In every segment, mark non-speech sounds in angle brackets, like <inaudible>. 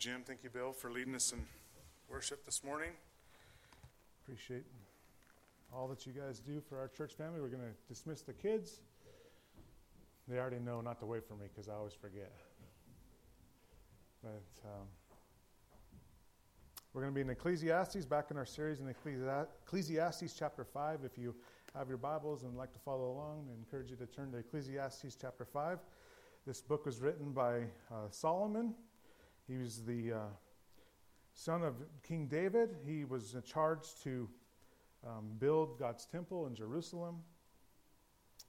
Jim. Thank you, Bill, for leading us in worship this morning. Appreciate all that you guys do for our church family. We're going to dismiss the kids. They already know not to wait for me because I always forget. But um, we're going to be in Ecclesiastes, back in our series in Ecclesiastes chapter 5. If you have your Bibles and like to follow along, I encourage you to turn to Ecclesiastes chapter 5. This book was written by uh, Solomon. He was the uh, son of King David. He was charged to um, build God's temple in Jerusalem.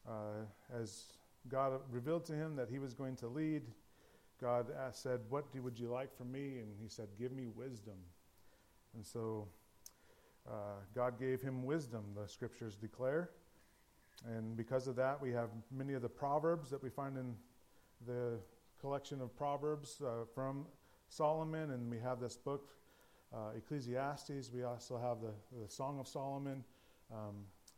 Uh, as God revealed to him that he was going to lead, God asked, said, What do, would you like from me? And he said, Give me wisdom. And so uh, God gave him wisdom, the scriptures declare. And because of that, we have many of the proverbs that we find in the collection of proverbs uh, from Solomon, and we have this book, uh, Ecclesiastes. We also have the, the Song of Solomon. Um,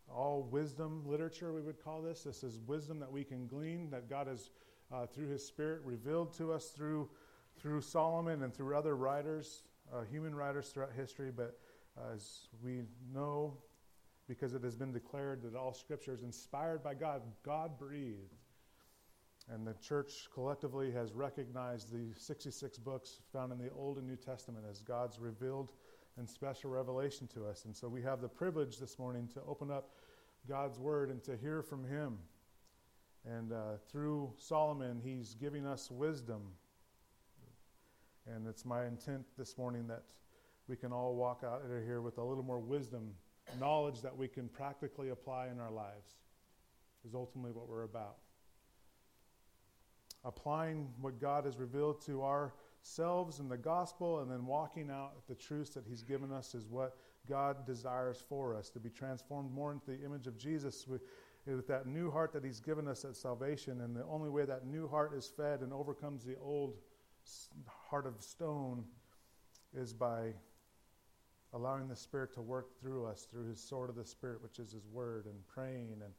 all wisdom literature, we would call this. This is wisdom that we can glean, that God has, uh, through His Spirit, revealed to us through, through Solomon and through other writers, uh, human writers throughout history. But as we know, because it has been declared that all Scripture is inspired by God, God breathed. And the church collectively has recognized the 66 books found in the Old and New Testament as God's revealed and special revelation to us. And so we have the privilege this morning to open up God's Word and to hear from Him. And uh, through Solomon, he's giving us wisdom. And it's my intent this morning that we can all walk out of here with a little more wisdom, knowledge that we can practically apply in our lives, is ultimately what we're about applying what God has revealed to ourselves in the gospel and then walking out the truths that He's given us is what God desires for us to be transformed more into the image of Jesus with, with that new heart that He's given us at salvation. And the only way that new heart is fed and overcomes the old heart of stone is by allowing the Spirit to work through us through His sword of the Spirit, which is His Word, and praying and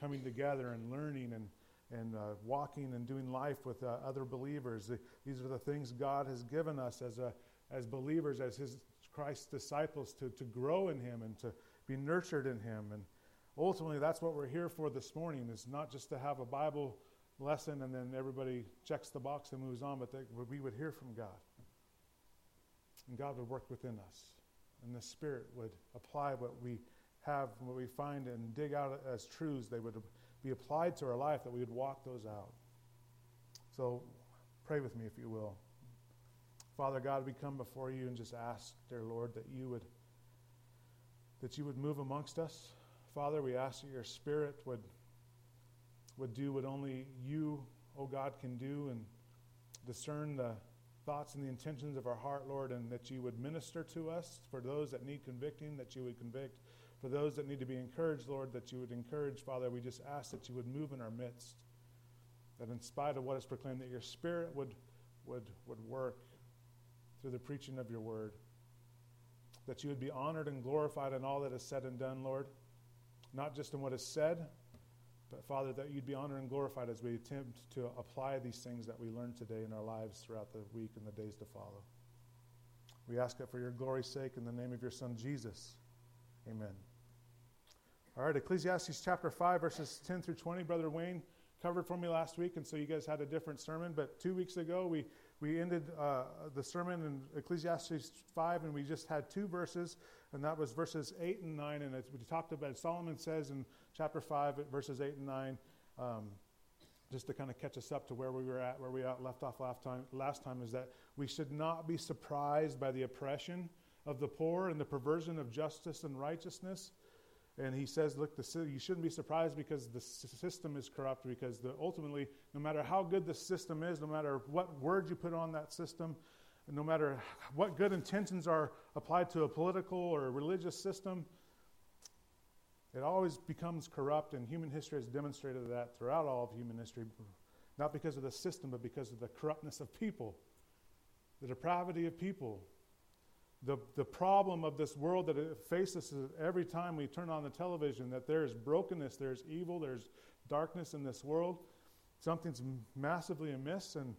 coming together and learning and and uh, walking and doing life with uh, other believers. These are the things God has given us as, a, as believers, as His Christ's disciples, to, to grow in Him and to be nurtured in Him. And ultimately, that's what we're here for this morning. Is not just to have a Bible lesson and then everybody checks the box and moves on, but that we would hear from God. And God would work within us. And the Spirit would apply what we have, what we find, and dig out as truths. They would be applied to our life, that we would walk those out. So pray with me, if you will. Father God, we come before you and just ask, dear Lord, that you would that you would move amongst us. Father, we ask that your spirit would would do what only you, O oh God, can do and discern the thoughts and the intentions of our heart, Lord, and that you would minister to us for those that need convicting, that you would convict, for those that need to be encouraged, Lord, that you would encourage, Father, we just ask that you would move in our midst. That in spite of what is proclaimed, that your spirit would, would, would work through the preaching of your word. That you would be honored and glorified in all that is said and done, Lord. Not just in what is said, but Father, that you'd be honored and glorified as we attempt to apply these things that we learned today in our lives throughout the week and the days to follow. We ask it for your glory's sake in the name of your Son, Jesus. Amen. All right, Ecclesiastes chapter 5, verses 10 through 20. Brother Wayne covered for me last week, and so you guys had a different sermon. But two weeks ago, we, we ended uh, the sermon in Ecclesiastes 5, and we just had two verses, and that was verses 8 and 9. And we talked about, Solomon says in chapter 5, verses 8 and 9, um, just to kind of catch us up to where we were at, where we left off last time, last time, is that we should not be surprised by the oppression of the poor and the perversion of justice and righteousness and he says, look, the, you shouldn't be surprised because the system is corrupt, because the, ultimately, no matter how good the system is, no matter what word you put on that system, no matter what good intentions are applied to a political or a religious system, it always becomes corrupt, and human history has demonstrated that throughout all of human history, not because of the system, but because of the corruptness of people, the depravity of people, the, the problem of this world that it faces is every time we turn on the television that there's brokenness, there's evil, there's darkness in this world. Something's massively amiss, and,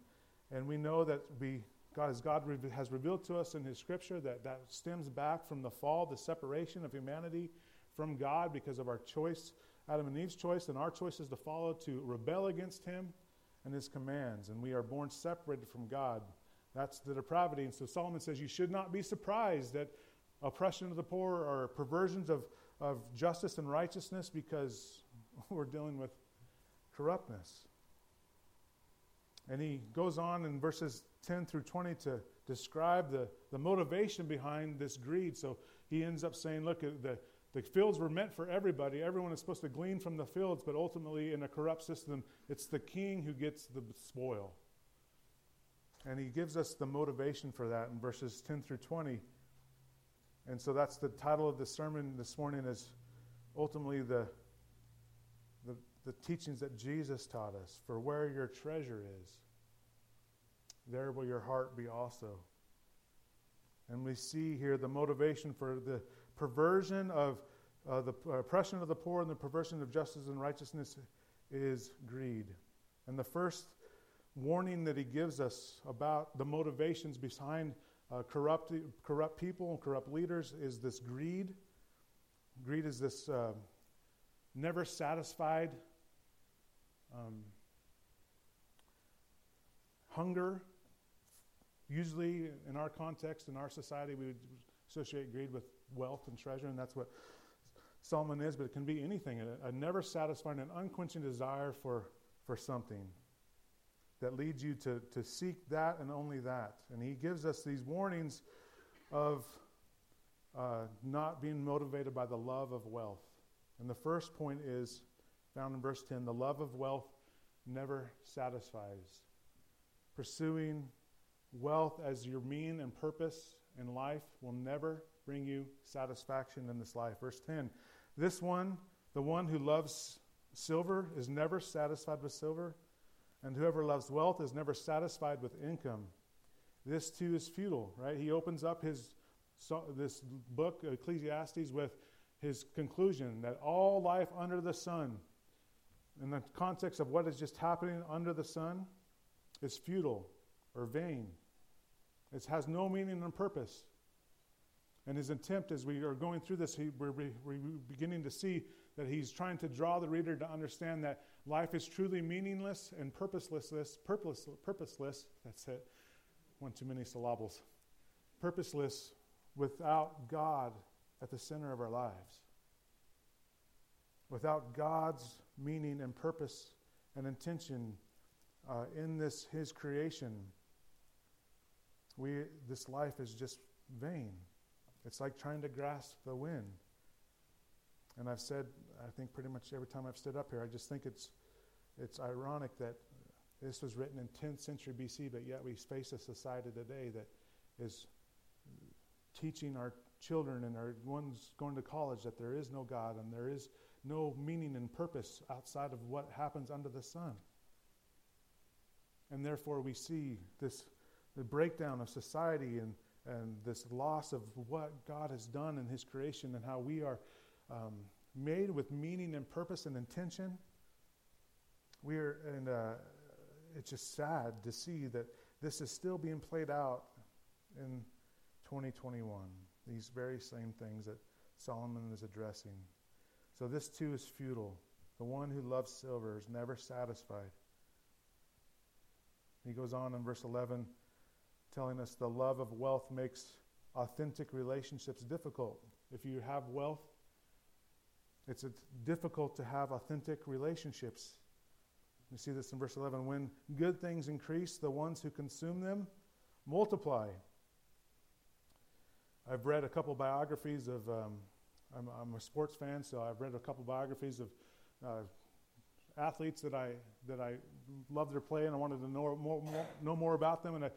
and we know that we God, as God has revealed to us in His Scripture, that that stems back from the fall, the separation of humanity from God because of our choice, Adam and Eve's choice, and our choices to follow, to rebel against Him and His commands. And we are born separated from God. That's the depravity. And so Solomon says, You should not be surprised at oppression of the poor or perversions of, of justice and righteousness because <laughs> we're dealing with corruptness. And he goes on in verses 10 through 20 to describe the, the motivation behind this greed. So he ends up saying, look, uh, the, the fields were meant for everybody. Everyone is supposed to glean from the fields, but ultimately, in a corrupt system, it's the king who gets the spoil. And he gives us the motivation for that in verses 10 through 20. And so that's the title of the sermon this morning is ultimately the, the, the teachings that Jesus taught us. For where your treasure is, there will your heart be also. And we see here the motivation for the perversion of uh, the oppression of the poor and the perversion of justice and righteousness is greed. And the first warning that he gives us about the motivations behind uh, corrupt, corrupt people and corrupt leaders is this greed. Greed is this uh, never satisfied um, hunger. Usually, in our context, in our society, we would associate greed with wealth and treasure, and that's what Solomon is, but it can be anything. A, a never satisfying and unquenching desire for, for something that leads you to, to seek that and only that. And he gives us these warnings of uh, not being motivated by the love of wealth. And the first point is found in verse 10 the love of wealth never satisfies. Pursuing Wealth as your mean and purpose in life will never bring you satisfaction in this life. Verse 10 This one, the one who loves silver, is never satisfied with silver, and whoever loves wealth is never satisfied with income. This too is futile, right? He opens up his this book, Ecclesiastes, with his conclusion that all life under the sun, in the context of what is just happening under the sun, is futile or vain. It has no meaning and purpose. And his attempt, as we are going through this, he, we're, we're beginning to see that he's trying to draw the reader to understand that life is truly meaningless and purposeless. Purposeless, purposeless. That's it. One too many syllables. Purposeless without God at the center of our lives. Without God's meaning and purpose and intention uh, in this His creation we, this life is just vain. It's like trying to grasp the wind. And I've said, I think pretty much every time I've stood up here, I just think it's, it's ironic that this was written in 10th century BC, but yet we face a society today that is teaching our children and our ones going to college that there is no God and there is no meaning and purpose outside of what happens under the sun. And therefore, we see this the breakdown of society and, and this loss of what God has done in His creation and how we are um, made with meaning and purpose and intention. We are, and uh, it's just sad to see that this is still being played out in 2021. These very same things that Solomon is addressing. So this too is futile. The one who loves silver is never satisfied. He goes on in verse 11 telling us the love of wealth makes authentic relationships difficult. If you have wealth, it's difficult to have authentic relationships. You see this in verse 11. When good things increase, the ones who consume them multiply. I've read a couple biographies of, um, I'm, I'm, a sports fan, so I've read a couple biographies of uh, athletes that I, that I love their play and I wanted to know more, more, know more about them. And I,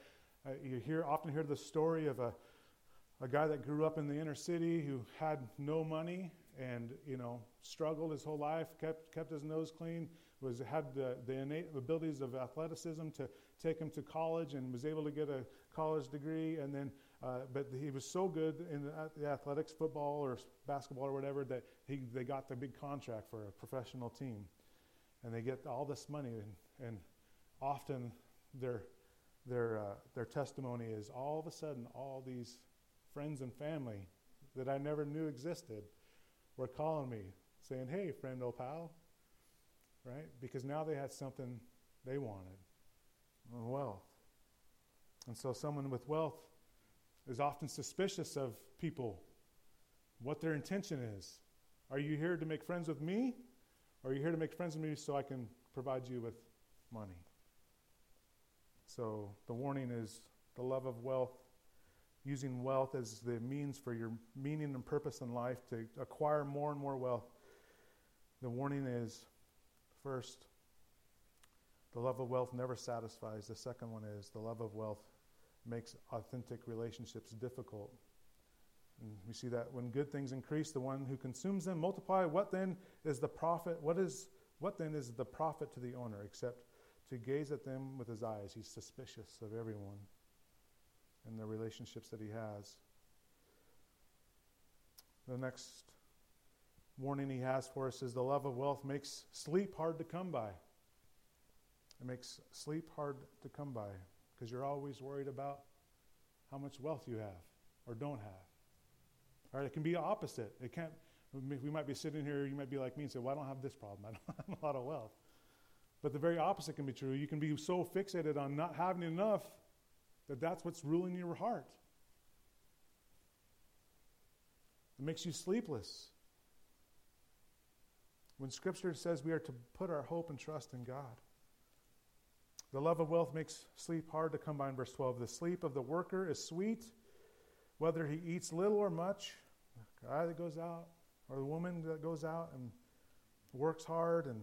uh, you hear often hear the story of a, a guy that grew up in the inner city who had no money and you know struggled his whole life, kept kept his nose clean, was had the, the innate abilities of athleticism to take him to college and was able to get a college degree and then uh, but he was so good in the, athletics, football or basketball or whatever, that he, they got the big contract for a professional team. And they get all this money, and, and often they're their, uh, their testimony is all of a sudden, all these friends and family that I never knew existed were calling me, saying, Hey, friend, old pal, right? Because now they had something they wanted uh, wealth. And so, someone with wealth is often suspicious of people, what their intention is. Are you here to make friends with me? Or are you here to make friends with me so I can provide you with money? So the warning is the love of wealth, using wealth as the means for your meaning and purpose in life to acquire more and more wealth. The warning is first, the love of wealth never satisfies. The second one is the love of wealth makes authentic relationships difficult. And we see that when good things increase, the one who consumes them multiply. What then is the profit? What is what then is the profit to the owner except to gaze at them with his eyes? He's suspicious of everyone and the relationships that he has. The next warning he has for us is the love of wealth makes sleep hard to come by. It makes sleep hard to come by because you're always worried about how much wealth you have or don't have. All right, it can be opposite. It can't. We might be sitting here. You might be like me and say, "Well, I don't have this problem. <laughs> I don't have a lot of wealth." But the very opposite can be true. You can be so fixated on not having enough that that's what's ruling your heart. It makes you sleepless. When Scripture says we are to put our hope and trust in God. The love of wealth makes sleep hard to come by in verse 12. The sleep of the worker is sweet, whether he eats little or much. The guy that goes out, or the woman that goes out and works hard and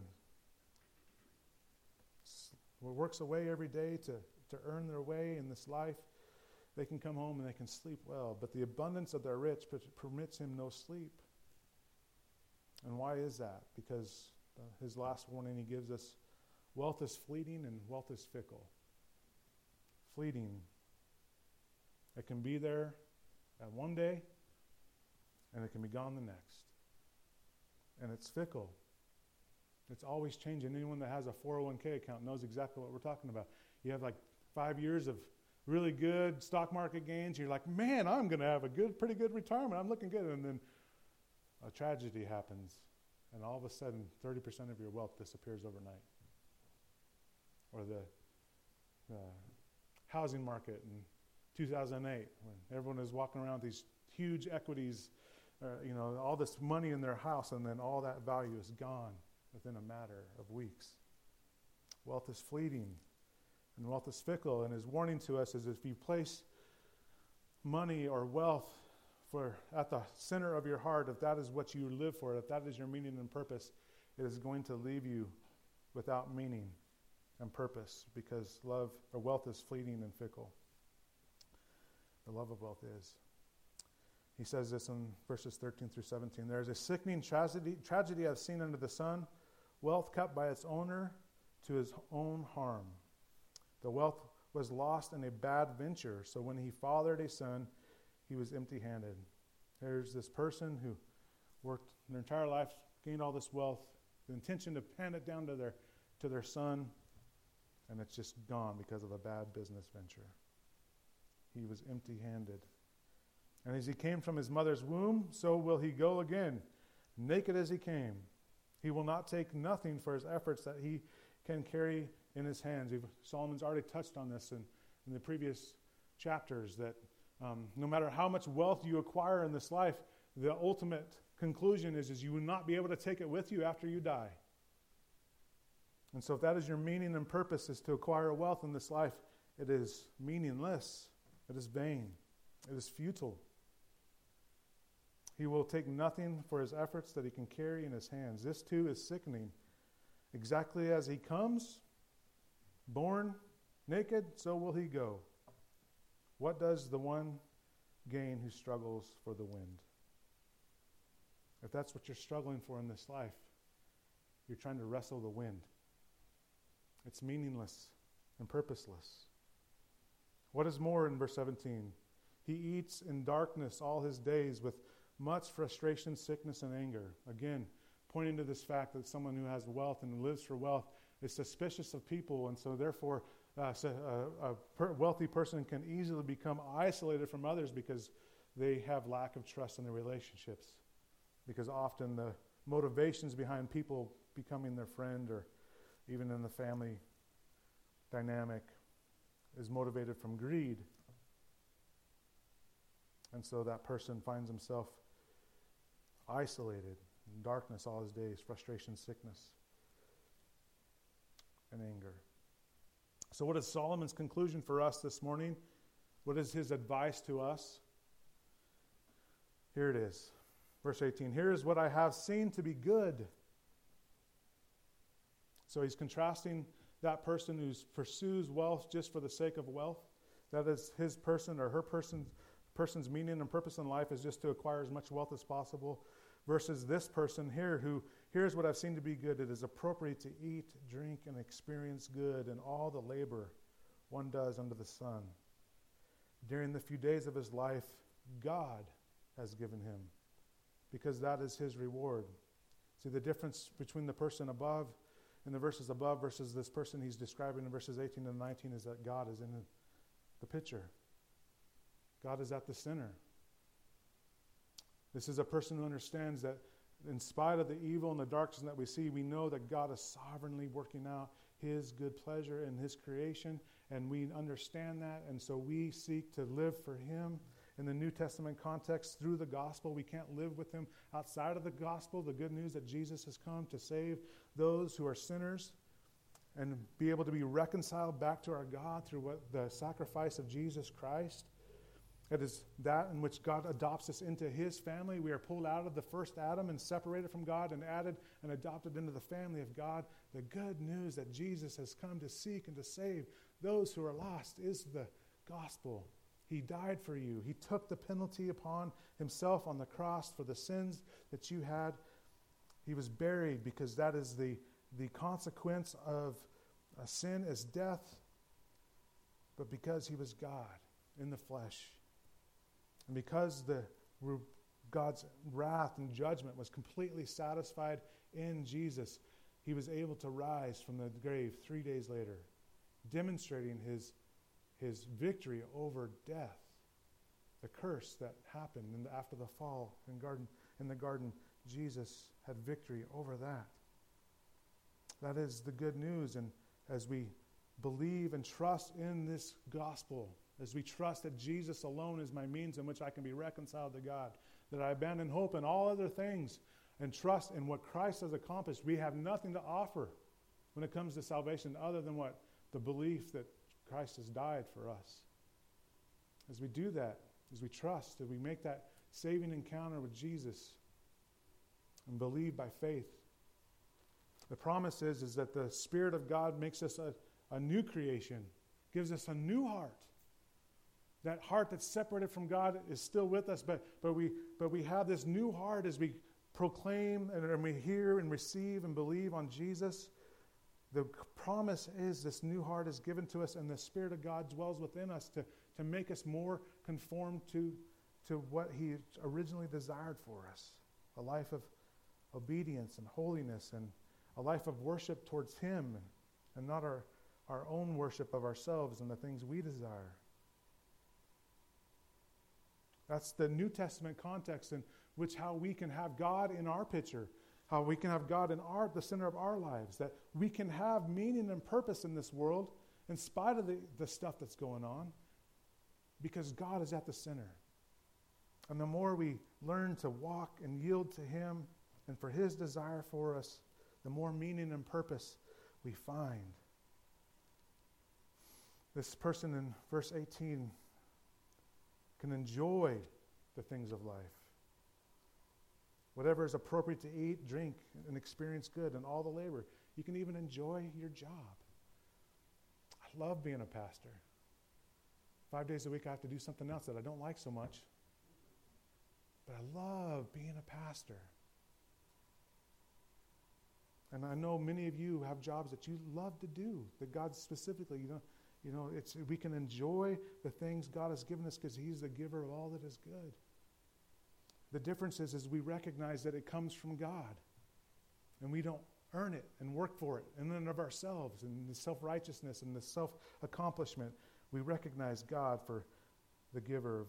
works away every day to, to earn their way in this life, they can come home and they can sleep well. But the abundance of their rich permits him no sleep. And why is that? Because uh, his last warning he gives us Wealth is fleeting and wealth is fickle. Fleeting. It can be there at one day and it can be gone the next. And it's fickle. It's always changing. Anyone that has a 401k account knows exactly what we're talking about. You have like five years of really good stock market gains. You're like, man, I'm going to have a good, pretty good retirement. I'm looking good. And then a tragedy happens, and all of a sudden, 30% of your wealth disappears overnight or the, the housing market in 2008 when everyone was walking around with these huge equities, uh, you know, all this money in their house, and then all that value is gone within a matter of weeks. Wealth is fleeting, and wealth is fickle. And his warning to us is if you place money or wealth for at the center of your heart, if that is what you live for, if that is your meaning and purpose, it is going to leave you without meaning and purpose because love or wealth is fleeting and fickle. The love of wealth is. He says this in verses 13 through 17. There is a sickening tragedy, tragedy I've seen under the sun, wealth kept by its owner to his own harm. The wealth was lost in a bad venture, so when he fathered a son, he was empty handed. There's this person who worked their entire life, gained all this wealth, the intention to hand it down to their, to their son, and it's just gone because of a bad business venture. He was empty handed. And as he came from his mother's womb, so will he go again, naked as he came. He will not take nothing for his efforts that he can carry in his hands. Solomon's already touched on this in, in the previous chapters that um, no matter how much wealth you acquire in this life, the ultimate conclusion is, is you will not be able to take it with you after you die. And so, if that is your meaning and purpose, is to acquire wealth in this life, it is meaningless. It is vain. It is futile. He will take nothing for his efforts that he can carry in his hands. This too is sickening. Exactly as he comes, born naked, so will he go. What does the one gain who struggles for the wind? If that's what you're struggling for in this life, you're trying to wrestle the wind. It's meaningless and purposeless. What is more in verse 17? He eats in darkness all his days with much frustration, sickness, and anger. Again, pointing to this fact that someone who has wealth and lives for wealth is suspicious of people, and so therefore uh, so a, a per wealthy person can easily become isolated from others because they have lack of trust in their relationships. Because often the motivations behind people becoming their friend or even in the family dynamic is motivated from greed. And so that person finds himself isolated in darkness all his days, frustration, sickness, and anger. So, what is Solomon's conclusion for us this morning? What is his advice to us? Here it is. Verse 18 Here is what I have seen to be good. So, he's contrasting that person who pursues wealth just for the sake of wealth. That is his person or her person, person's meaning and purpose in life is just to acquire as much wealth as possible versus this person here who here's what I've seen to be good. It is appropriate to eat, drink, and experience good in all the labor one does under the sun. During the few days of his life, God has given him because that is his reward. See the difference between the person above in the verses above versus this person he's describing in verses 18 and 19 is that God is in the picture. God is at the center. This is a person who understands that in spite of the evil and the darkness that we see, we know that God is sovereignly working out his good pleasure in his creation, and we understand that, and so we seek to live for him in the New Testament context through the gospel. We can't live with him outside of the gospel, the good news that Jesus has come to save those who are sinners and be able to be reconciled back to our God through what the sacrifice of Jesus Christ. It is that in which God adopts us into his family. We are pulled out of the first Adam and separated from God and added and adopted into the family of God. The good news that Jesus has come to seek and to save those who are lost is the gospel. He died for you. He took the penalty upon himself on the cross for the sins that you had. He was buried because that is the, the consequence of a sin is death, but because he was God in the flesh. And because the, God's wrath and judgment was completely satisfied in Jesus, he was able to rise from the grave three days later, demonstrating his, his victory over death, the curse that happened the, after the fall in, garden, in the garden. Jesus had victory over that. That is the good news. And as we believe and trust in this gospel, as we trust that Jesus alone is my means in which I can be reconciled to God, that I abandon hope in all other things and trust in what Christ has accomplished, we have nothing to offer when it comes to salvation other than what? The belief that Christ has died for us. As we do that, as we trust, as we make that saving encounter with Jesus and believe by faith, the promise is, is that the Spirit of God makes us a, a new creation, gives us a new heart that heart that's separated from God is still with us, but, but, we, but we have this new heart as we proclaim and, and we hear and receive and believe on Jesus. The promise is this new heart is given to us, and the Spirit of God dwells within us to, to make us more conformed to, to what He originally desired for us a life of obedience and holiness, and a life of worship towards Him, and not our, our own worship of ourselves and the things we desire. That's the New Testament context in which how we can have God in our picture, how we can have God in our the center of our lives, that we can have meaning and purpose in this world in spite of the, the stuff that's going on, because God is at the center. And the more we learn to walk and yield to Him and for His desire for us, the more meaning and purpose we find. This person in verse 18 can enjoy the things of life. Whatever is appropriate to eat, drink, and experience good, and all the labor. You can even enjoy your job. I love being a pastor. Five days a week, I have to do something else that I don't like so much. But I love being a pastor. And I know many of you have jobs that you love to do, that God specifically, you know, you know, it's, we can enjoy the things God has given us because He's the giver of all that is good. The difference is, is we recognize that it comes from God. And we don't earn it and work for it in and of ourselves and the self righteousness and the self accomplishment. We recognize God for the giver of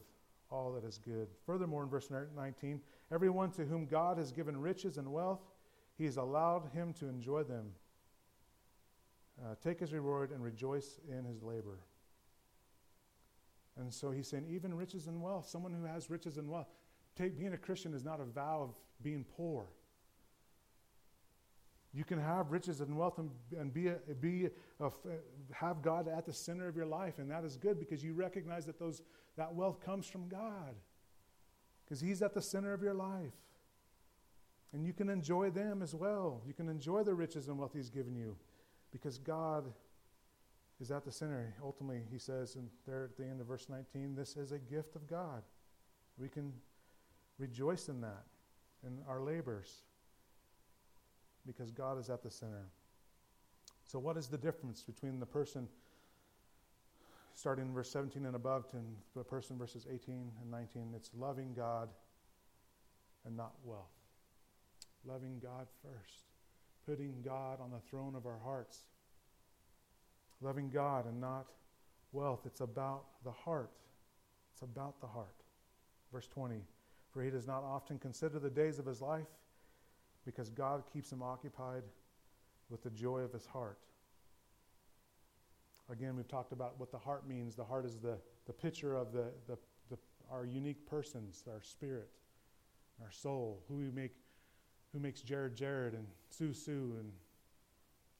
all that is good. Furthermore, in verse 19, everyone to whom God has given riches and wealth, he has allowed him to enjoy them. Uh, take his reward and rejoice in his labor. And so he's saying, even riches and wealth, someone who has riches and wealth, take, being a Christian is not a vow of being poor. You can have riches and wealth and, and be, a, be a, have God at the center of your life, and that is good because you recognize that those, that wealth comes from God because He's at the center of your life. And you can enjoy them as well. You can enjoy the riches and wealth He's given you because God is at the center. Ultimately, He says and there at the end of verse 19, this is a gift of God. We can rejoice in that, in our labors because God is at the center. So, what is the difference between the person starting in verse 17 and above to the person verses 18 and 19? It's loving God and not wealth. Loving God first, putting God on the throne of our hearts. Loving God and not wealth. It's about the heart. It's about the heart. Verse 20 For he does not often consider the days of his life because God keeps him occupied with the joy of his heart. Again, we've talked about what the heart means. The heart is the, the picture of the, the, the, our unique persons, our spirit, our soul, who we make, who makes Jared Jared and Sue Sue and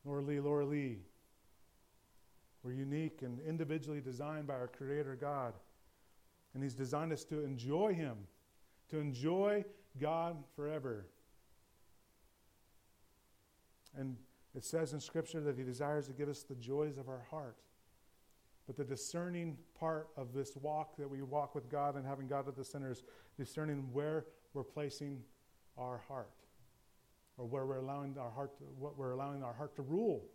Laura Lee Laura Lee. We're unique and individually designed by our Creator God. And He's designed us to enjoy Him, to enjoy God forever. And it says in Scripture that He desires to give us the joys of our heart. But the discerning part of this walk that we walk with God and having God at the center is discerning where we're placing our heart, or where we're allowing our heart, to, what we're allowing our heart to rule,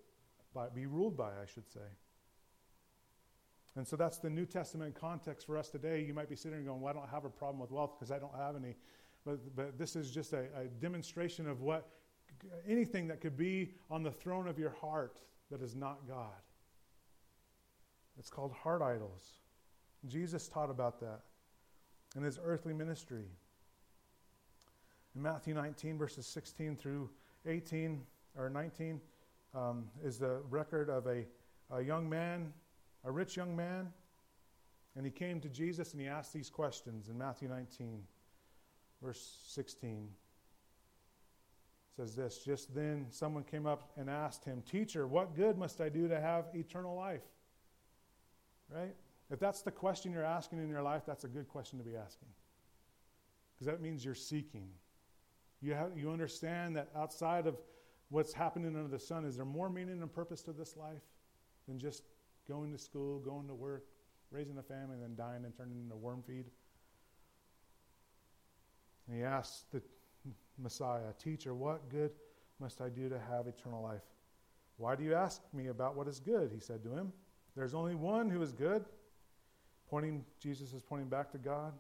by, be ruled by, I should say. And so that's the New Testament context for us today. You might be sitting there going, "Well, I don't have a problem with wealth because I don't have any," but, but this is just a, a demonstration of what anything that could be on the throne of your heart that is not God. It's called heart idols. Jesus taught about that in his earthly ministry. In Matthew 19, verses 16 through 18 or 19, um, is the record of a, a young man, a rich young man, and he came to Jesus and he asked these questions in Matthew 19, verse 16 says this Just then someone came up and asked him, Teacher, what good must I do to have eternal life? Right? If that's the question you're asking in your life, that's a good question to be asking. Because that means you're seeking. You, have, you understand that outside of what's happening under the sun, is there more meaning and purpose to this life than just going to school, going to work, raising a family, and then dying and turning into worm feed? And he asked the Messiah, Teacher, what good must I do to have eternal life? Why do you ask me about what is good? He said to him. There's only one who is good. Pointing, Jesus is pointing back to God.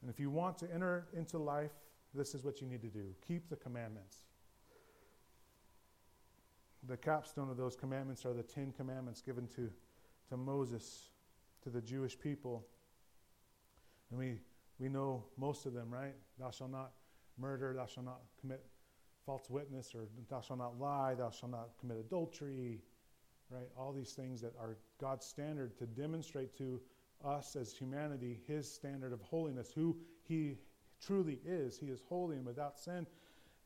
And if you want to enter into life, this is what you need to do keep the commandments. The capstone of those commandments are the Ten Commandments given to, to Moses, to the Jewish people. And we, we know most of them, right? Thou shalt not murder, thou shalt not commit false witness, or thou shalt not lie, thou shalt not commit adultery, right? All these things that are God's standard to demonstrate to us as humanity his standard of holiness, who he truly is. He is holy and without sin.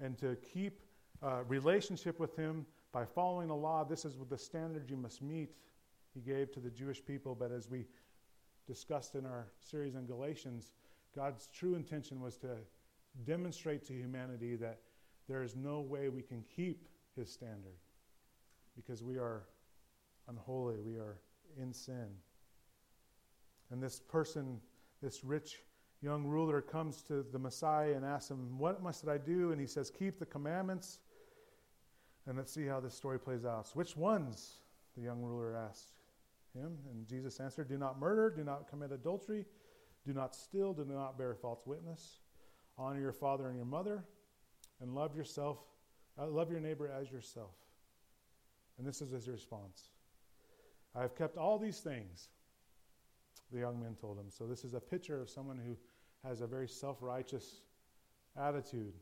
And to keep uh, relationship with him by following the law, this is the standard you must meet, he gave to the Jewish people. But as we discussed in our series on Galatians, God's true intention was to demonstrate to humanity that there is no way we can keep his standard because we are unholy, we are in sin. And this person, this rich young ruler, comes to the Messiah and asks him, What must I do? And he says, Keep the commandments. And let's see how this story plays out. So which ones? The young ruler asked him. And Jesus answered, Do not murder, do not commit adultery, do not steal, do not bear false witness Honor your father and your mother, and love yourself Uh, love your neighbor as yourself. And this is his response I have kept all these things, the young man told him. So this is a picture of someone who has a very self righteous attitude.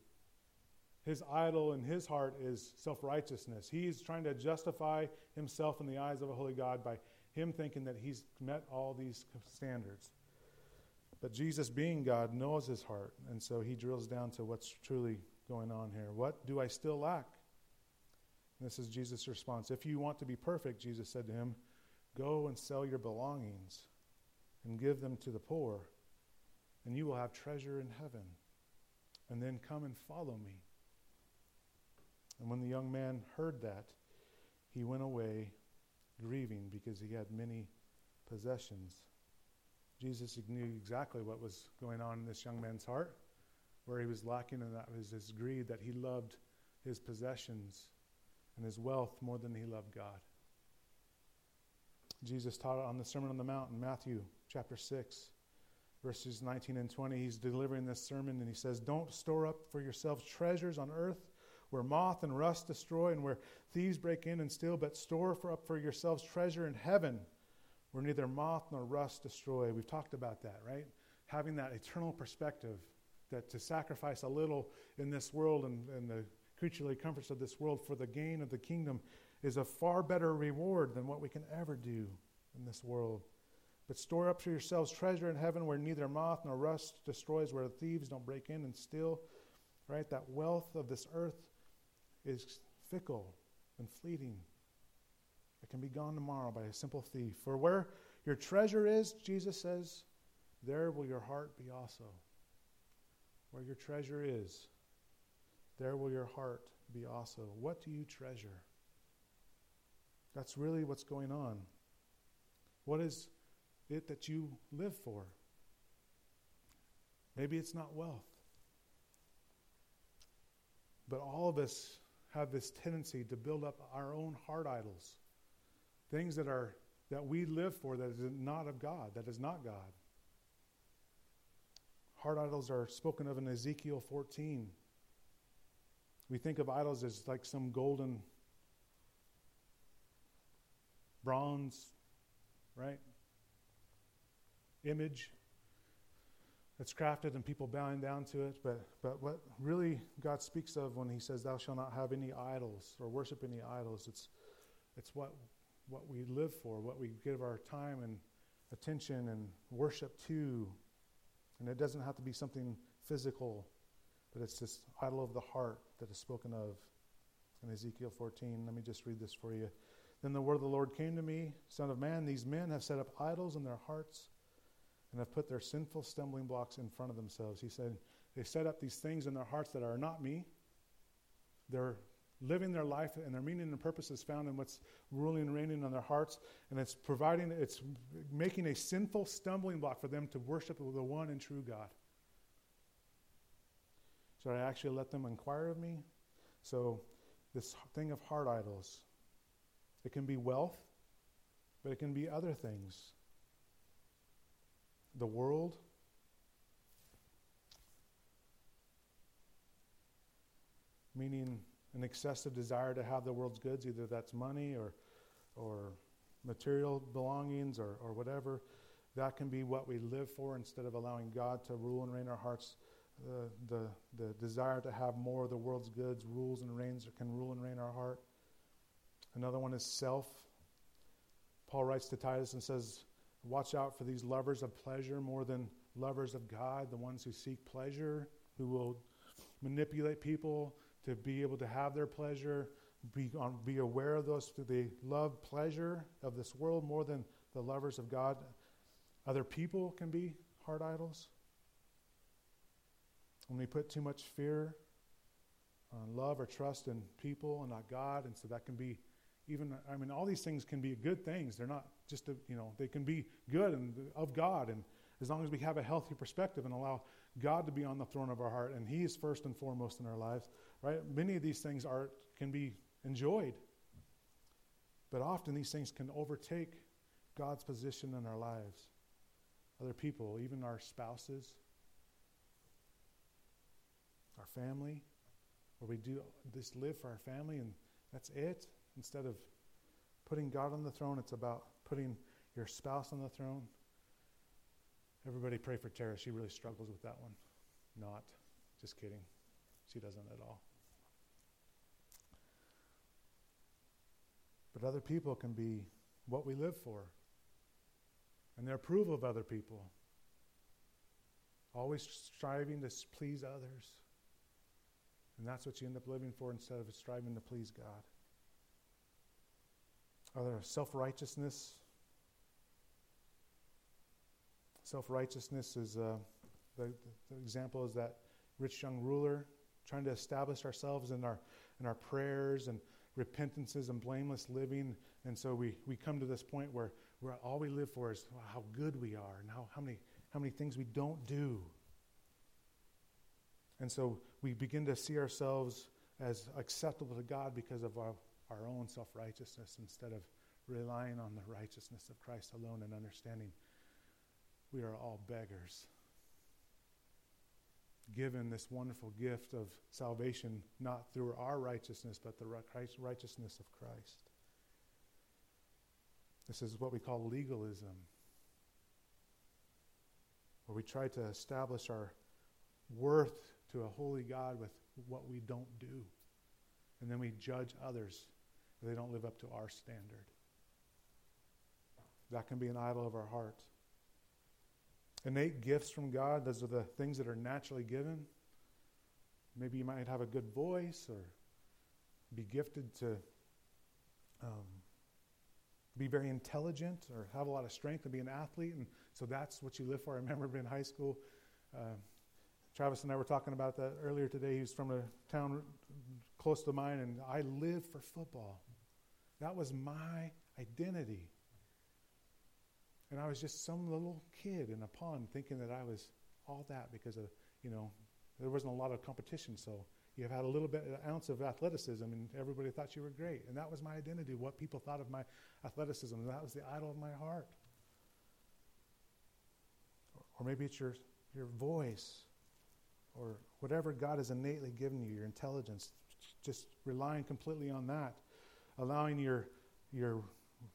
His idol in his heart is self righteousness. He's trying to justify himself in the eyes of a holy God by him thinking that he's met all these standards. But Jesus, being God, knows his heart, and so he drills down to what's truly going on here. What do I still lack? This is Jesus' response. If you want to be perfect, Jesus said to him, go and sell your belongings and give them to the poor, and you will have treasure in heaven. And then come and follow me. And when the young man heard that, he went away grieving because he had many possessions. Jesus knew exactly what was going on in this young man's heart, where he was lacking, and that was his greed, that he loved his possessions and his wealth more than he loved God. Jesus taught it on the Sermon on the Mount in Matthew chapter 6, verses 19 and 20. He's delivering this sermon and he says, Don't store up for yourselves treasures on earth where moth and rust destroy and where thieves break in and steal, but store for up for yourselves treasure in heaven where neither moth nor rust destroy. We've talked about that, right? Having that eternal perspective that to sacrifice a little in this world and, and the creaturely comforts of this world for the gain of the kingdom is a far better reward than what we can ever do in this world. But store up for yourselves treasure in heaven where neither moth nor rust destroys, where thieves don't break in and steal. Right? That wealth of this earth is fickle and fleeting. It can be gone tomorrow by a simple thief. For where your treasure is, Jesus says, there will your heart be also. Where your treasure is, there will your heart be also. What do you treasure? That's really what's going on. What is it that you live for? Maybe it's not wealth. But all of us have this tendency to build up our own heart idols things that are that we live for that is not of God, that is not God. Heart idols are spoken of in Ezekiel 14. We think of idols as like some golden bronze, right? Image that's crafted and people bowing down to it. But, but what really God speaks of when He says, Thou shalt not have any idols or worship any idols, it's, it's what what we live for, what we give our time and attention and worship to. And it doesn't have to be something physical, but it's this idol of the heart that is spoken of in Ezekiel 14. Let me just read this for you. Then the word of the Lord came to me Son of man, these men have set up idols in their hearts and have put their sinful stumbling blocks in front of themselves. He said, They set up these things in their hearts that are not me. They're living their life and their meaning and purpose is found in what's ruling and reigning on their hearts and it's providing it's making a sinful stumbling block for them to worship the one and true god so i actually let them inquire of me so this thing of heart idols it can be wealth but it can be other things the world meaning an excessive desire to have the world's goods, either that's money or, or material belongings or, or whatever. That can be what we live for instead of allowing God to rule and reign our hearts. The, the desire to have more of the world's goods rules and reigns can rule and reign our heart. Another one is self. Paul writes to Titus and says, Watch out for these lovers of pleasure more than lovers of God, the ones who seek pleasure, who will manipulate people, to be able to have their pleasure, be, on, be aware of those. They love pleasure of this world more than the lovers of God. Other people can be heart idols. When we put too much fear on love or trust in people and not God, and so that can be even, I mean, all these things can be good things. They're not just, a, you know, they can be good and of God. And as long as we have a healthy perspective and allow God to be on the throne of our heart, and He is first and foremost in our lives, right? Many of these things are can be enjoyed, but often these things can overtake God's position in our lives. Other people, even our spouses, our family, where we do just live for our family and that's it. Instead of putting God on the throne, it's about putting your spouse on the throne. Everybody pray for Tara. She really struggles with that one. Not. Just kidding. She doesn't at all. But other people can be what we live for and the approval of other people. Always striving to please others. And that's what you end up living for instead of striving to please God. Other self righteousness. Self righteousness is uh, the, the example is that rich young ruler trying to establish ourselves in our in our prayers and repentances and blameless living. And so we, we come to this point where, where all we live for is how good we are and how, how, many, how many things we don't do. And so we begin to see ourselves as acceptable to God because of our, our own self righteousness instead of relying on the righteousness of Christ alone and understanding we are all beggars given this wonderful gift of salvation not through our righteousness, but the righteousness of Christ. This is what we call legalism, where we try to establish our worth to a holy God with what we don't do. And then we judge others they don't live up to our standard. That can be an idol of our heart innate gifts from God. Those are the things that are naturally given. Maybe you might have a good voice or be gifted to um, be very intelligent or have a lot of strength and be an athlete. And so that's what you live for. I remember in high school, uh, Travis and I were talking about that earlier today. He was from a town close to mine, and I lived for football. That was my identity. And I was just some little kid in a pond thinking that I was all that because of, you know, there wasn't a lot of competition. So you had a little bit, an ounce of athleticism, and everybody thought you were great. And that was my identity, what people thought of my athleticism. And that was the idol of my heart. Or maybe it's your, your voice or whatever God has innately given you, your intelligence, just relying completely on that, allowing your, your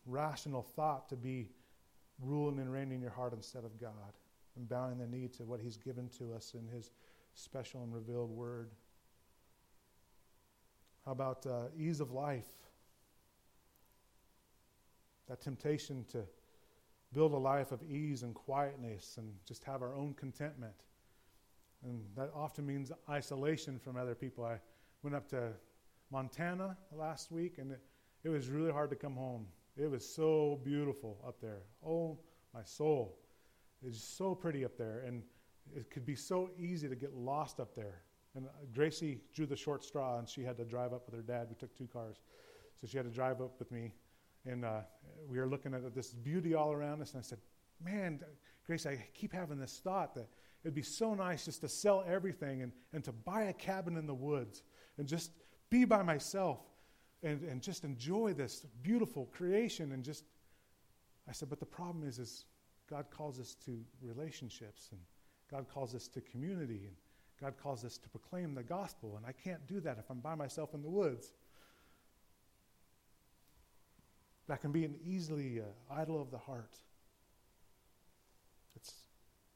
rational thought to be ruling and reigning in your heart instead of God, and bowing the knee to what He's given to us in His special and revealed Word. How about uh, ease of life? That temptation to build a life of ease and quietness and just have our own contentment. And that often means isolation from other people. I went up to Montana last week, and it, it was really hard to come home. It was so beautiful up there. Oh, my soul. It's so pretty up there, and it could be so easy to get lost up there. And uh, Gracie drew the short straw, and she had to drive up with her dad. We took two cars. So she had to drive up with me. And uh, we were looking at this beauty all around us, and I said, Man, Gracie, I keep having this thought that it'd be so nice just to sell everything and, and to buy a cabin in the woods and just be by myself and, and just enjoy this beautiful creation and just I said, but the problem is is God calls us to relationships and God calls us to community and God calls us to proclaim the gospel, and I can't do that if I'm by myself in the woods. That can be an easily uh, idol of the heart. It's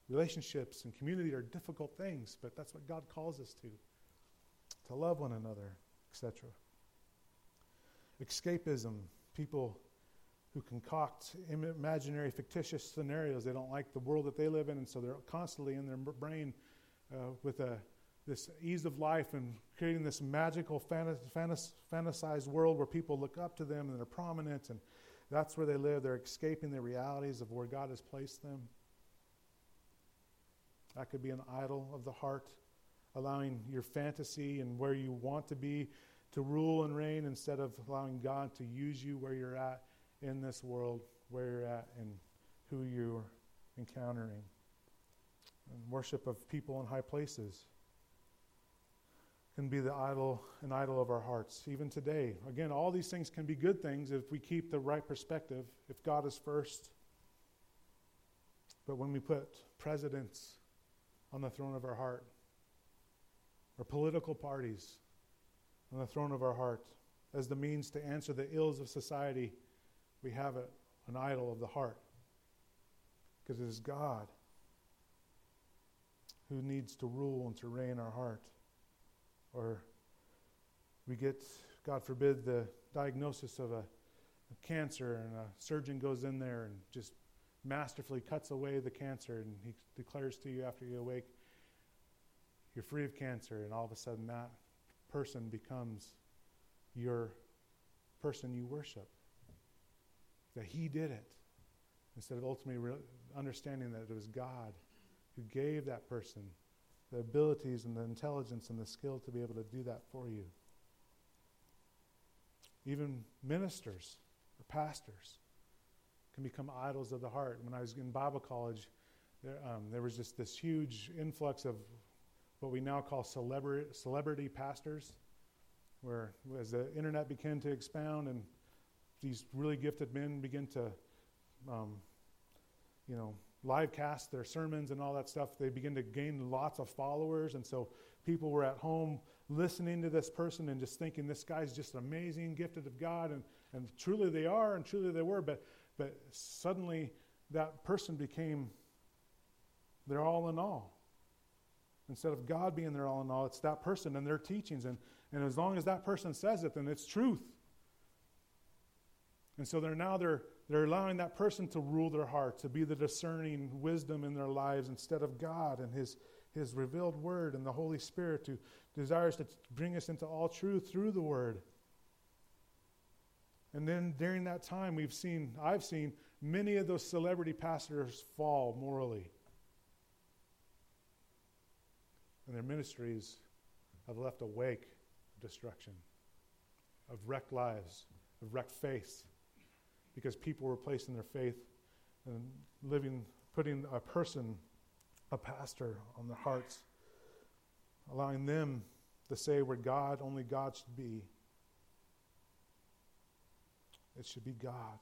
relationships and community are difficult things, but that's what God calls us to to love one another, etc. Escapism, people who concoct imaginary, fictitious scenarios. They don't like the world that they live in, and so they're constantly in their brain uh, with a, this ease of life and creating this magical, fantas- fantasized world where people look up to them and they're prominent, and that's where they live. They're escaping the realities of where God has placed them. That could be an idol of the heart, allowing your fantasy and where you want to be to rule and reign instead of allowing God to use you where you're at in this world, where you're at, and who you're encountering. And worship of people in high places can be the idol, an idol of our hearts, even today. Again, all these things can be good things if we keep the right perspective, if God is first. But when we put presidents on the throne of our heart, or political parties, on the throne of our heart. As the means to answer the ills of society, we have a, an idol of the heart. Because it is God who needs to rule and to reign our heart. Or we get, God forbid, the diagnosis of a, a cancer, and a surgeon goes in there and just masterfully cuts away the cancer, and he declares to you after you awake, you're free of cancer, and all of a sudden that person becomes your person you worship. That he did it. Instead of ultimately re- understanding that it was God who gave that person the abilities and the intelligence and the skill to be able to do that for you. Even ministers or pastors can become idols of the heart. When I was in Bible college, there, um, there was just this huge influx of what we now call celebrity, celebrity pastors, where as the internet began to expound and these really gifted men begin to, um, you know, live cast their sermons and all that stuff, they begin to gain lots of followers. And so people were at home listening to this person and just thinking this guy's just amazing, gifted of God. And, and truly they are, and truly they were. But, but suddenly that person became their all in all. Instead of God being their all in all, it's that person and their teachings. And, and as long as that person says it, then it's truth. And so they're now they're they're allowing that person to rule their heart, to be the discerning wisdom in their lives instead of God and His, His revealed Word and the Holy Spirit who desires to bring us into all truth through the Word. And then during that time, we've seen, I've seen many of those celebrity pastors fall morally. And their ministries have left a wake of destruction, of wrecked lives, of wrecked faith because people were placing their faith and living, putting a person, a pastor, on their hearts, allowing them to say where God, only God should be. It should be God.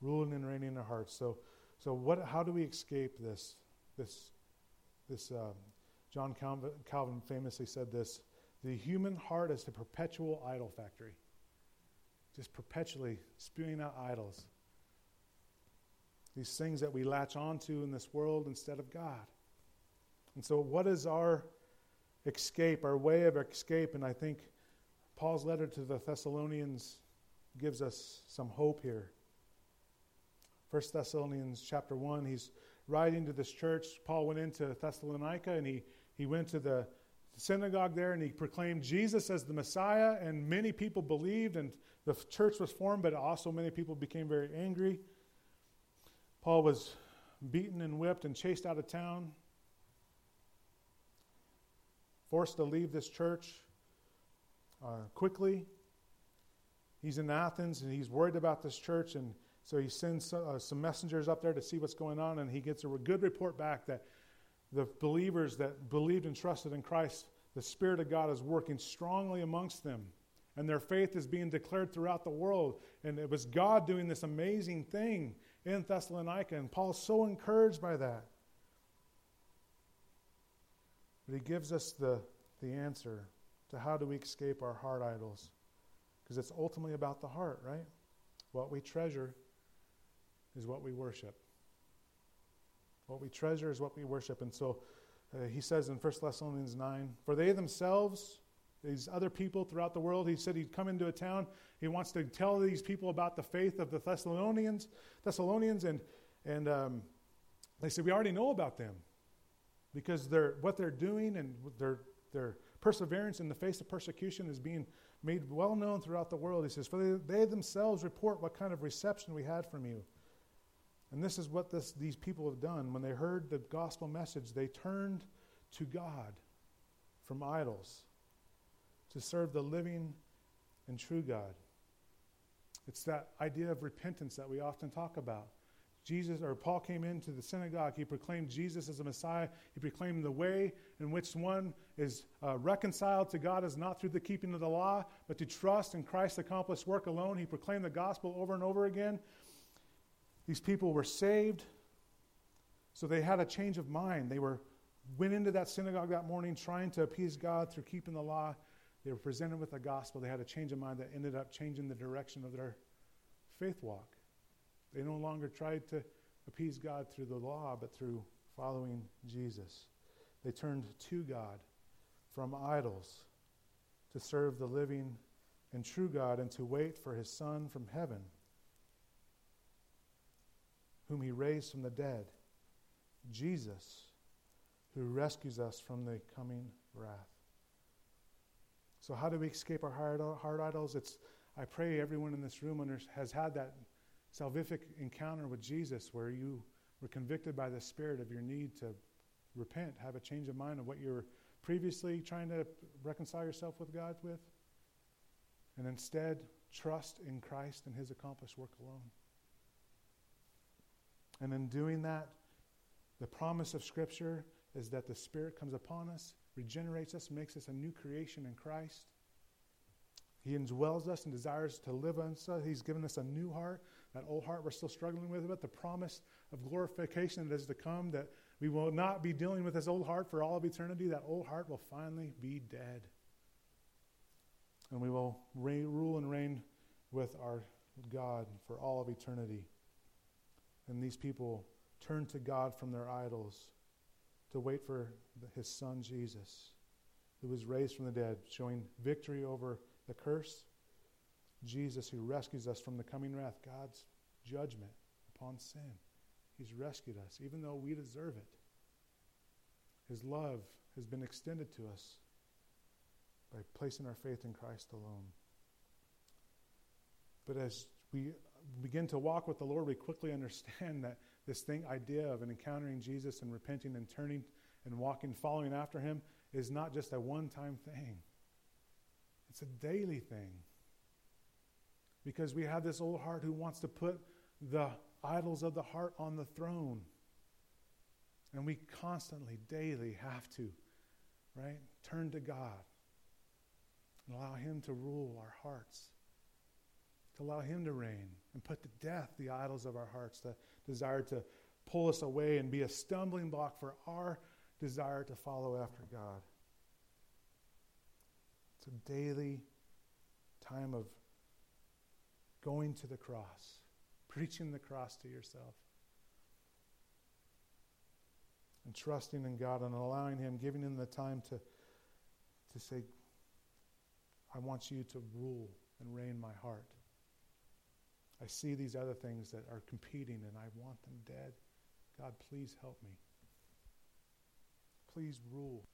Ruling and reigning in their hearts. So, so what, how do we escape this? This, this um, John Calvin, famously said this the human heart is a perpetual idol factory just perpetually spewing out idols. These things that we latch onto in this world instead of God. And so, what is our escape, our way of escape? And I think Paul's letter to the Thessalonians gives us some hope here. First Thessalonians chapter 1, he's writing to this church. Paul went into Thessalonica and he, he went to the synagogue there and he proclaimed Jesus as the Messiah, and many people believed, and the church was formed, but also many people became very angry. Paul was beaten and whipped and chased out of town, forced to leave this church uh, quickly. He's in Athens and he's worried about this church, and so he sends uh, some messengers up there to see what's going on, and he gets a good report back that the believers that believed and trusted in Christ, the Spirit of God is working strongly amongst them and their faith is being declared throughout the world. And it was God doing this amazing thing in Thessalonica, and Paul's so encouraged by that. But he gives us the, the answer to how do we escape our heart idols. Because it's ultimately about the heart, right? What we treasure is what we worship. What we treasure is what we worship. And so uh, he says in 1 Thessalonians 9 For they themselves these other people throughout the world. He said he'd come into a town. He wants to tell these people about the faith of the Thessalonians, Thessalonians, and and um, they said we already know about them because they're what they're doing and their their perseverance in the face of persecution is being made well known throughout the world. He says, for they, they themselves report what kind of reception we had from you. And this is what this, these people have done. When they heard the gospel message, they turned to God from idols to serve the living and true God. It's that idea of repentance that we often talk about. Jesus or Paul came into the synagogue. He proclaimed Jesus as a Messiah. He proclaimed the way in which one is uh, reconciled to God is not through the keeping of the law, but to trust in Christ's accomplished work alone. He proclaimed the gospel over and over again. These people were saved, so they had a change of mind. They were went into that synagogue that morning trying to appease God through keeping the law. They were presented with the gospel. They had a change of mind that ended up changing the direction of their faith walk. They no longer tried to appease God through the law, but through following Jesus. They turned to God from idols to serve the living and true God and to wait for his Son from heaven, whom he raised from the dead, Jesus, who rescues us from the coming wrath. So, how do we escape our heart idols? It's, I pray everyone in this room has had that salvific encounter with Jesus where you were convicted by the Spirit of your need to repent, have a change of mind of what you were previously trying to reconcile yourself with God with, and instead trust in Christ and His accomplished work alone. And in doing that, the promise of Scripture is that the Spirit comes upon us, regenerates us, makes us a new creation in Christ. He indwells us and desires to live in us. He's given us a new heart. That old heart we're still struggling with, but the promise of glorification that is to come, that we will not be dealing with this old heart for all of eternity. That old heart will finally be dead. And we will reign, rule and reign with our God for all of eternity. And these people turn to God from their idols to wait for his son Jesus, who was raised from the dead, showing victory over the curse. Jesus, who rescues us from the coming wrath, God's judgment upon sin. He's rescued us, even though we deserve it. His love has been extended to us by placing our faith in Christ alone. But as we begin to walk with the Lord, we quickly understand <laughs> that this thing idea of encountering Jesus and repenting and turning and walking, following after him, is not just a one time thing. It's a daily thing. Because we have this old heart who wants to put the idols of the heart on the throne. And we constantly, daily have to, right, turn to God and allow Him to rule our hearts, to allow Him to reign and put to death the idols of our hearts, the desire to pull us away and be a stumbling block for our desire to follow after God. It's a daily time of going to the cross preaching the cross to yourself. And trusting in God and allowing Him, giving Him the time to, to say, I want you to rule and reign my heart. I see these other things that are competing and I want them dead. God, please help me. Please rule.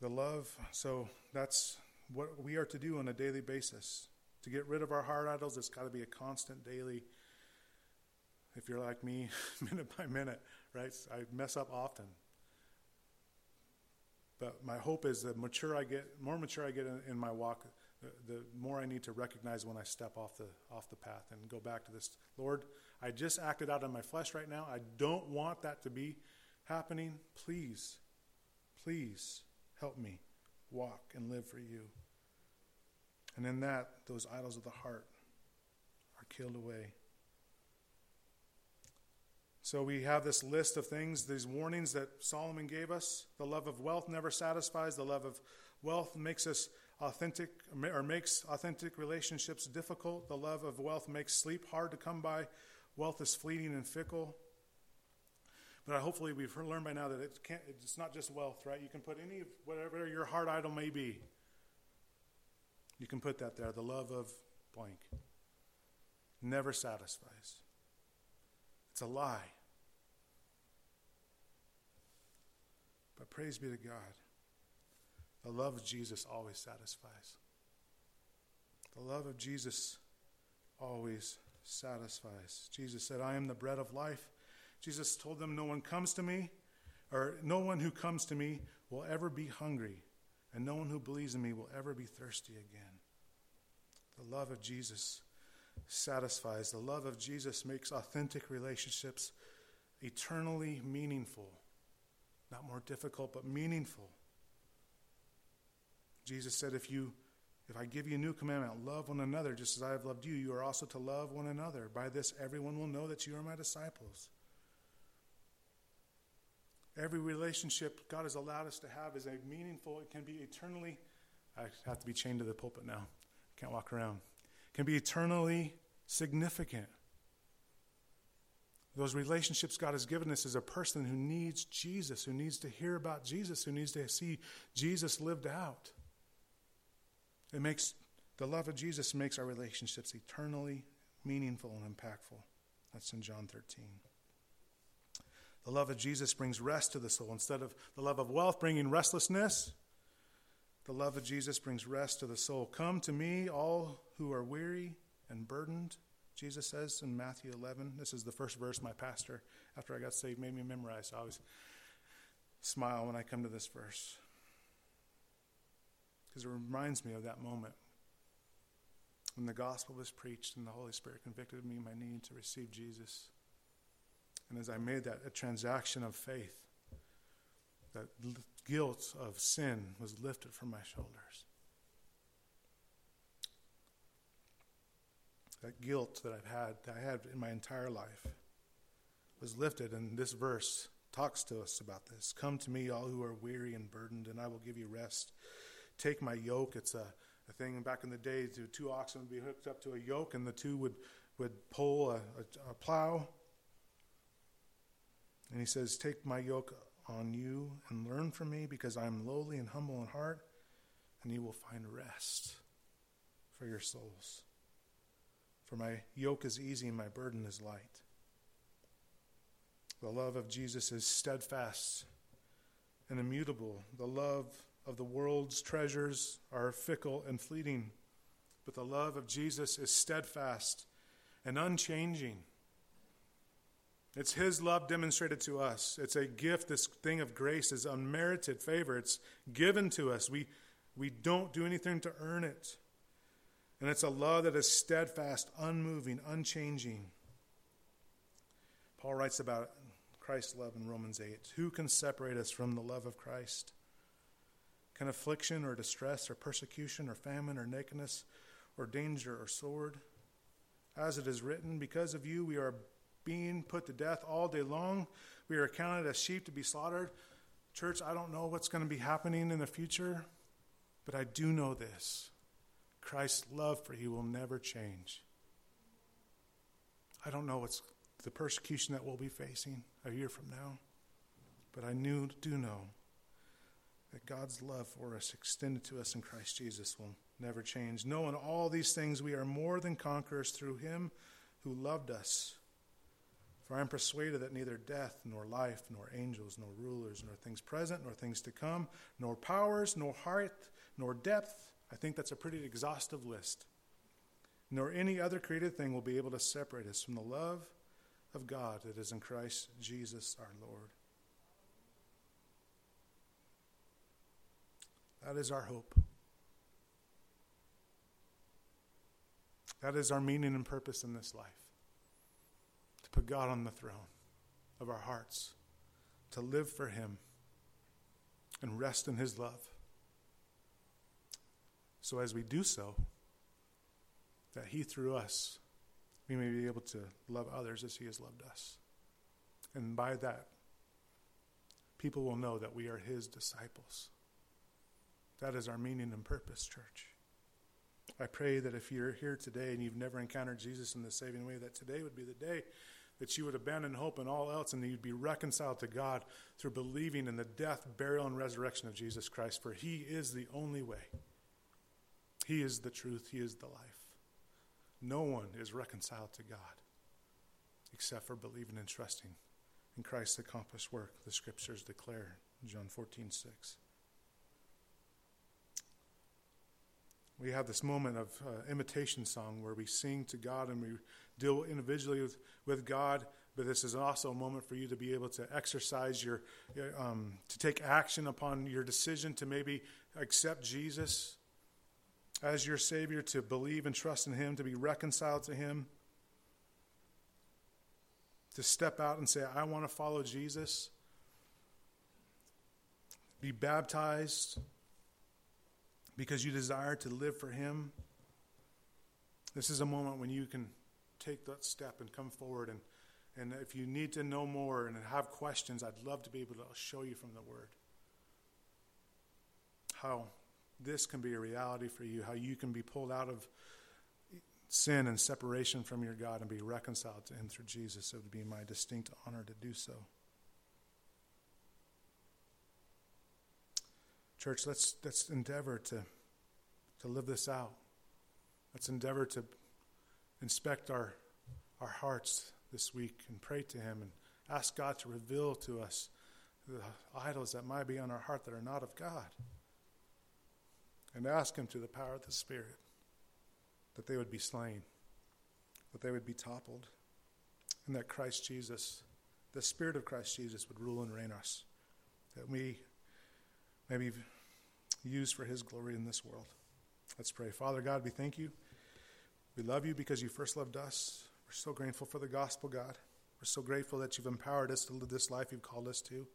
The love, so that's what we are to do on a daily basis. To get rid of our heart idols, it's got to be a constant daily. If you're like me, <laughs> minute by minute, right? I mess up often. But my hope is that mature I get, more mature I get in, in my walk, the, the, more I need to recognize when I step off the off the path and go back to this. Lord, I just acted out in my flesh right now. I don't want that to be happening. Please, please Help me walk and live for you. And in that, those idols of the heart are killed away. So we have this list of things, these warnings that Solomon gave us. The love of wealth never satisfies. The love of wealth makes us authentic or makes authentic relationships difficult. The love of wealth makes sleep hard to come by. Wealth is fleeting and fickle. But hopefully we've learned by now that it can't, it's not just wealth, right? You can put any, whatever your heart idol may be, you can put that there. The love of blank never satisfies. A lie. But praise be to God. The love of Jesus always satisfies. The love of Jesus always satisfies. Jesus said, I am the bread of life. Jesus told them, No one comes to me, or no one who comes to me will ever be hungry, and no one who believes in me will ever be thirsty again. The love of Jesus satisfies. The love of Jesus makes authentic relationships eternally meaningful. Not more difficult, but meaningful. Jesus said, If you If I give you a new commandment, love one another just as I have loved you, you are also to love one another. By this, everyone will know that you are my disciples. Every relationship God has allowed us to have is a meaningful, it can be eternally. I have to be chained to the pulpit now. I can't walk around. Can be eternally significant. Those relationships God has given us is a person who needs Jesus, who needs to hear about Jesus, who needs to see Jesus lived out. It makes the love of Jesus makes our relationships eternally meaningful and impactful. That's in John 13. The love of Jesus brings rest to the soul. Instead of the love of wealth bringing restlessness, the love of Jesus brings rest to the soul. Come to me, all who are weary and burdened, Jesus says in Matthew 11. This is the first verse my pastor, after I got saved, made me memorize. I always smile when I come to this verse because it reminds me of that moment when the gospel was preached and the Holy Spirit convicted me of my need to receive Jesus. And as I made that a transaction of faith, that guilt of sin was lifted from my shoulders. That guilt that I've had, that I had in my entire life, was lifted, and this verse talks to us about this. Come to me, all who are weary and burdened, and I will give you rest. Take my yoke. It's a, a thing back in the day, two oxen would be hooked up to a yoke, and the two would, would pull a, a, a plow and he says, Take my yoke on you and learn from me, because I am lowly and humble in heart, and you will find rest for your souls. For my yoke is easy and my burden is light. The love of Jesus is steadfast and immutable. The love of the world's treasures are fickle and fleeting, but the love of Jesus is steadfast and unchanging. It's His love demonstrated to us. It's a gift. This thing of grace is unmerited favor. It's given to us. We, we don't do anything to earn it. And it's a love that is steadfast, unmoving, unchanging. Paul writes about Christ's love in Romans 8. Who can separate us from the love of Christ? Can affliction or distress or persecution or famine or nakedness or danger or sword? As it is written, because of you we are being put to death all day long. We are counted as sheep to be slaughtered. Church, I don't know what's going to be happening in the future, but I do know this Christ's love for you will never change. I don't know what's the persecution that we'll be facing a year from now, but I knew, do know that God's love for us, extended to us in Christ Jesus, will never change. Knowing all these things, we are more than conquerors through Him who loved us. For I am persuaded that neither death, nor life, nor angels, nor rulers, nor things present, nor things to come, nor powers, nor height, nor depth, I think that's a pretty exhaustive list, nor any other created thing will be able to separate us from the love of God that is in Christ Jesus our Lord. That is our hope. That is our meaning and purpose in this life put God on the throne of our hearts, to live for Him and rest in His love. So as we do so, that He through us, we may be able to love others as He has loved us. And by that, people will know that we are His disciples. That is our meaning and purpose, church. I pray that if you're here today and you've never encountered Jesus in the saving way, that today would be the day that you would abandon hope and all else and that you'd be reconciled to God through believing in the death, burial, and resurrection of Jesus Christ. For he is the only way. He is the truth. He is the life. No one is reconciled to God except for believing and trusting in Christ's accomplished work, the scriptures declare, John 14, 6. We have this moment of uh, imitation song where we sing to God and we deal individually with, with God, but this is also a moment for you to be able to exercise your, um, to take action upon your decision to maybe accept Jesus as your Savior, to believe and trust in Him, to be reconciled to Him, to step out and say, I want to follow Jesus, be baptized because you desire to live for Him, this is a moment when you can take that step and come forward. And, and if you need to know more and have questions, I'd love to be able to show you from the Word how this can be a reality for you, how you can be pulled out of sin and separation from your God and be reconciled to Him through Jesus. It would be my distinct honor to do so. Church, let's, let's endeavor to, to live this out. Let's endeavor to inspect our, our hearts this week and pray to Him and ask God to reveal to us the idols that might be on our heart that are not of God. And ask Him to the power of the Spirit that they would be slain, that they would be toppled, and that Christ Jesus, the Spirit of Christ Jesus, would rule and reign us, that we may be used for His glory in this world. Let's pray. Father God, we thank you. We love you because you first loved us. We're so grateful for the gospel, God. We're so grateful that you've empowered us to live this life you've called us to.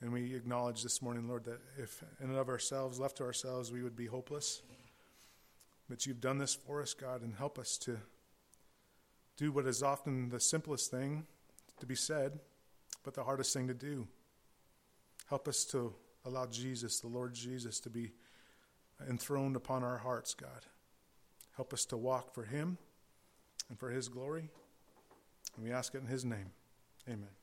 And we acknowledge this morning, Lord, that if in and of ourselves, left to ourselves, we would be hopeless. But you've done this for us, God, and help us to do what is often the simplest thing to be said, but the hardest thing to do. Help us to allow Jesus, the Lord Jesus, to be enthroned upon our hearts, God. Help us to walk for Him and for His glory. And we ask it in His name. Amen.